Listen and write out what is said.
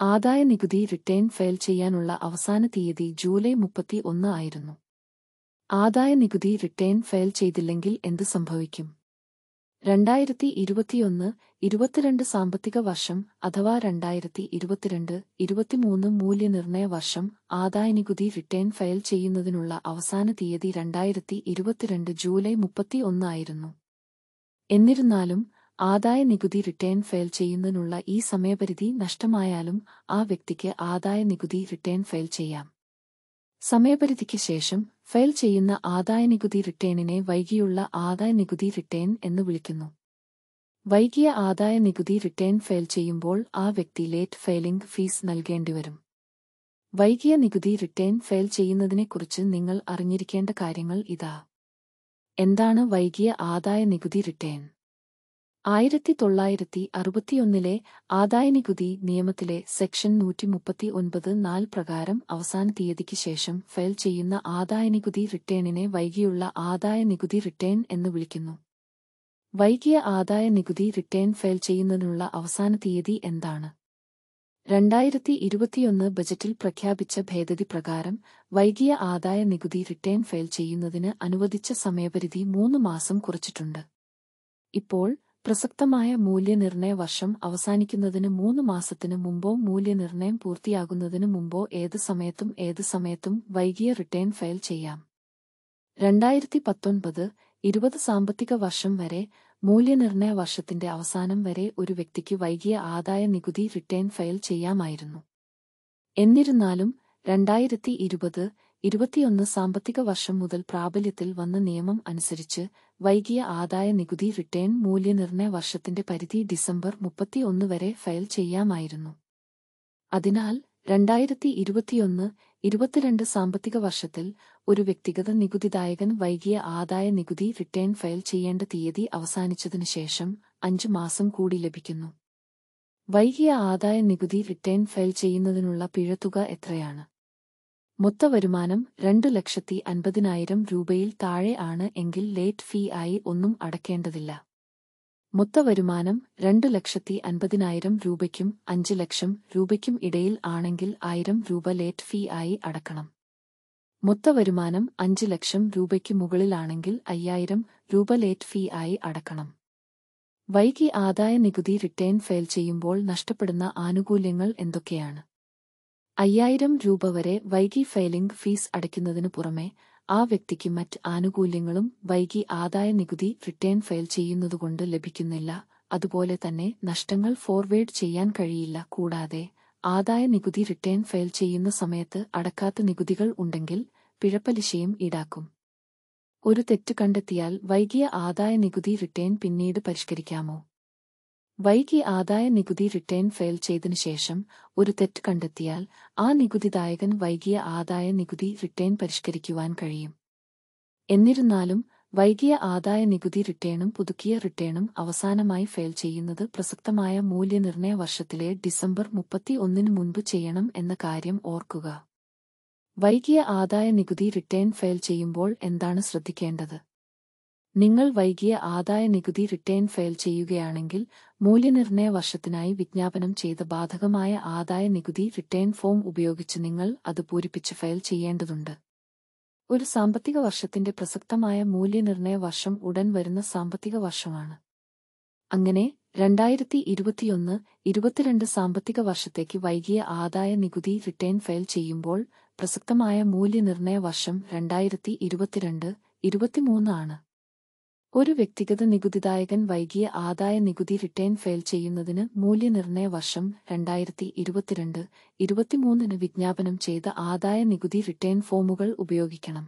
ആദായ നികുതി return file ചെയ്യാനുള്ള അവസാന തീയതി ജൂലൈ മുപ്പത്തി ഒന്ന് ആയിരുന്നു. ആദായ നികുതി റിട്ടേൺ ഫയൽ ചെയ്തില്ലെങ്കിൽ എന്ത് സംഭവിക്കും? രണ്ടായിരത്തി ഇരുപത്തിയൊന്ന് ഇരുപത്തിരണ്ട് സാമ്പത്തിക വർഷം അഥവാ രണ്ടായിരത്തി ഇരുപത്തിരണ്ട് ഇരുപത്തിമൂന്ന് മൂല്യനിർണയ വർഷം ആദായ നികുതി റിട്ടേൺ ഫയൽ ചെയ്യുന്നതിനുള്ള അവസാന തീയതി രണ്ടായിരത്തി ഇരുപത്തിരണ്ട് ജൂലൈ മുപ്പത്തി ഒന്നായിരുന്നു എന്നിരുന്നാലും ആദായ നികുതി റിട്ടേൺ ഫയൽ ചെയ്യുന്നതിനുള്ള ഈ സമയപരിധി നഷ്ടമായാലും ആ വ്യക്തിക്ക് ആദായ നികുതി റിട്ടേൺ ഫയൽ ചെയ്യാം. സമയപരിധിക്ക് ശേഷം ഫയൽ ചെയ്യുന്ന ആദായ നികുതി റിട്ടേണിനെ വൈകിയുള്ള ആദായ നികുതി റിട്ടേൺ എന്ന് വിളിക്കുന്നു. വൈകിയ ആദായ നികുതി റിട്ടേൺ ഫയൽ ചെയ്യുമ്പോൾ ആ വ്യക്തി ലേറ്റ് ഫയലിംഗ് ഫീസ് നൽകേണ്ടിവരും വൈകിയ നികുതി റിട്ടേൺ ഫയൽ ചെയ്യുന്നതിനെക്കുറിച്ച് നിങ്ങൾ അറിഞ്ഞിരിക്കേണ്ട കാര്യങ്ങൾ ഇതാ. എന്താണ് വൈകിയ ആദായ നികുതി റിട്ടേൺ ആയിരത്തി തൊള്ളായിരത്തി അറുപത്തിയൊന്നിലെ ആദായനികുതി നിയമത്തിലെ സെക്ഷൻ നൂറ്റി മുപ്പത്തി ഒൻപത് നാല് പ്രകാരം അവസാന തീയതിക്ക് ശേഷം ഫയൽ ചെയ്യുന്ന ആദായനികുതി റിട്ടേണിനെ വൈകിയുള്ള ആദായ നികുതി റിട്ടേൺ എന്ന് വിളിക്കുന്നു. വൈകിയ ആദായ നികുതി റിട്ടേൺ ഫയൽ ചെയ്യുന്നതിനുള്ള അവസാന തീയതി എന്താണ്? രണ്ടായിരത്തി ഇരുപത്തിയൊന്ന് ബജറ്റിൽ പ്രഖ്യാപിച്ച ഭേദഗതി പ്രകാരം വൈകിയ ആദായ നികുതി റിട്ടേൺ ഫയൽ ചെയ്യുന്നതിന് അനുവദിച്ച സമയപരിധി മൂന്ന് മാസം കുറച്ചിട്ടുണ്ട്. ഇപ്പോൾ പ്രസക്തമായ മൂല്യനിർണയ വർഷം അവസാനിക്കുന്നതിന് മൂന്ന് മാസത്തിനു മുമ്പോ മൂല്യനിർണയം പൂർത്തിയാകുന്നതിനു മുമ്പോ ഏത് സമയത്തും ഏത് സമയത്തും വൈകിയ റിട്ടേൺ ഫയൽ ചെയ്യാം. രണ്ടായിരത്തി പത്തൊൻപത് ഇരുപത് സാമ്പത്തിക വർഷം വരെ മൂല്യനിർണയ വർഷത്തിന്റെ അവസാനം വരെ ഒരു വ്യക്തിക്ക് വൈകിയ ആദായ നികുതി റിട്ടേൺ ഫയൽ ചെയ്യാമായിരുന്നു. എന്നിരുന്നാലും രണ്ടായിരത്തി ഇരുപത് ഇരുപത്തിയൊന്ന് സാമ്പത്തിക വർഷം മുതൽ പ്രാബല്യത്തിൽ വന്ന നിയമം അനുസരിച്ച് വൈകിയ ആദായ നികുതി റിട്ടേൺ മൂല്യനിർണയ വർഷത്തിന്റെ പരിധി ഡിസംബർ മുപ്പത്തിയൊന്ന് വരെ ഫയൽ ചെയ്യാമായിരുന്നു. അതിനാൽ രണ്ടായിരത്തി ഇരുപത്തിയൊന്ന് ഇരുപത്തിരണ്ട് സാമ്പത്തിക വർഷത്തിൽ ഒരു വ്യക്തിഗത നികുതിദായകൻ വൈകിയ ആദായ നികുതി റിട്ടേൺ ഫയൽ ചെയ്യേണ്ട തീയതി അവസാനിച്ചതിനു ശേഷം അഞ്ചു മാസം കൂടി ലഭിക്കുന്നു. വൈകിയ ആദായ നികുതി റിട്ടേൺ ഫയൽ ചെയ്യുന്നതിനുള്ള പിഴത്തുക എത്രയാണ്? മൊത്ത വരുമാനം രണ്ടു ലക്ഷത്തി അൻപതിനായിരം രൂപയിൽ താഴെ ആണ് എങ്കിൽ ലേറ്റ് ഫീ ആയി ഒന്നും അടക്കേണ്ടതില്ല. മൊത്ത വരുമാനം രണ്ടു ലക്ഷത്തി അൻപതിനായിരം രൂപയ്ക്കും അഞ്ച് ലക്ഷം രൂപയ്ക്കും ഇടയിൽ ആണെങ്കിൽ ആയിരം രൂപ ലേറ്റ് ഫീ ആയി അടക്കണം. മൊത്ത വരുമാനം അഞ്ച് ലക്ഷം രൂപയ്ക്ക് മുകളിലാണെങ്കിൽ അയ്യായിരം രൂപ ലേറ്റ് ഫീ ആയി അടക്കണം. വൈകി ആദായ നികുതി റിട്ടേൺ ഫയൽ ചെയ്യുമ്പോൾ നഷ്ടപ്പെടുന്ന ആനുകൂല്യങ്ങൾ എന്തൊക്കെയാണ്? അയ്യായിരം രൂപ വരെ വൈകി ഫയലിംഗ് ഫീസ് അടയ്ക്കുന്നതിനു പുറമെ ആ വ്യക്തിക്ക് മറ്റ് ആനുകൂല്യങ്ങളും വൈകി ആദായ നികുതി റിട്ടേൺ ഫയൽ ചെയ്യുന്നതുകൊണ്ട് ലഭിക്കുന്നില്ല. അതുപോലെ തന്നെ നഷ്ടങ്ങൾ ഫോർവേഡ് ചെയ്യാൻ കഴിയില്ല. കൂടാതെ ആദായ നികുതി റിട്ടേൺ ഫയൽ ചെയ്യുന്ന സമയത്ത് അടക്കാത്ത നികുതികൾ ഉണ്ടെങ്കിൽ പിഴപ്പലിശയും ഈടാക്കും. ഒരു തെറ്റ് കണ്ടെത്തിയാൽ വൈകിയ ആദായ നികുതി റിട്ടേൺ പിന്നീട് പരിഷ്കരിക്കാമോ? വൈകി ആദായ നികുതി റിട്ടേൺ ഫയൽ ചെയ്തതിനു ശേഷം ഒരു തെറ്റ് കണ്ടെത്തിയാൽ ആ നികുതിദായകൻ വൈകിയ ആദായ നികുതി റിട്ടേൺ പരിഷ്കരിക്കുവാൻ കഴിയും. എന്നിരുന്നാലും വൈകിയ ആദായ നികുതി റിട്ടേണും പുതുക്കിയ റിട്ടേണും അവസാനമായി ഫയൽ ചെയ്യുന്നത് പ്രസക്തമായ മൂല്യനിർണയ വർഷത്തിലെ ഡിസംബർ മുപ്പത്തി ഒന്നിന് മുൻപ് ചെയ്യണം എന്ന കാര്യം ഓർക്കുക. വൈകിയ ആദായ നികുതി റിട്ടേൺ ഫയൽ ചെയ്യുമ്പോൾ എന്താണ് ശ്രദ്ധിക്കേണ്ടത്? നിങ്ങൾ വൈകിയ ആദായ നികുതി റിട്ടേൺ ഫയൽ ചെയ്യുകയാണെങ്കിൽ മൂല്യനിർണയ വർഷത്തിനായി വിജ്ഞാപനം ചെയ്ത ബാധകമായ ആദായ നികുതി റിട്ടേൺ ഫോം ഉപയോഗിച്ച് നിങ്ങൾ അത് പൂരിപ്പിച്ച് ഫയൽ ചെയ്യേണ്ടതുണ്ട്. ഒരു സാമ്പത്തിക വർഷത്തിന്റെ പ്രസക്തമായ മൂല്യനിർണയ വർഷം ഉടൻ വരുന്ന സാമ്പത്തിക വർഷമാണ്. അങ്ങനെ രണ്ടായിരത്തി ഇരുപത്തിയൊന്ന് ഇരുപത്തിരണ്ട് സാമ്പത്തിക വർഷത്തേക്ക് വൈകിയ ആദായ നികുതി റിട്ടേൺ ഫയൽ ചെയ്യുമ്പോൾ പ്രസക്തമായ മൂല്യനിർണയ വർഷം രണ്ടായിരത്തി ഇരുപത്തിരണ്ട് ഇരുപത്തിമൂന്ന് ആണ്. ഒരു വ്യക്തിഗത നികുതിദായകൻ വൈകിയ ആദായ നികുതി റിട്ടേൺ ഫയൽ ചെയ്യുന്നതിന് മൂല്യനിർണയ വർഷം രണ്ടായിരത്തി ഇരുപത്തിരണ്ട് ഇരുപത്തിമൂന്നിന് വിജ്ഞാപനം ചെയ്ത ആദായ നികുതി റിട്ടേൺ ഫോമുകൾ ഉപയോഗിക്കണം.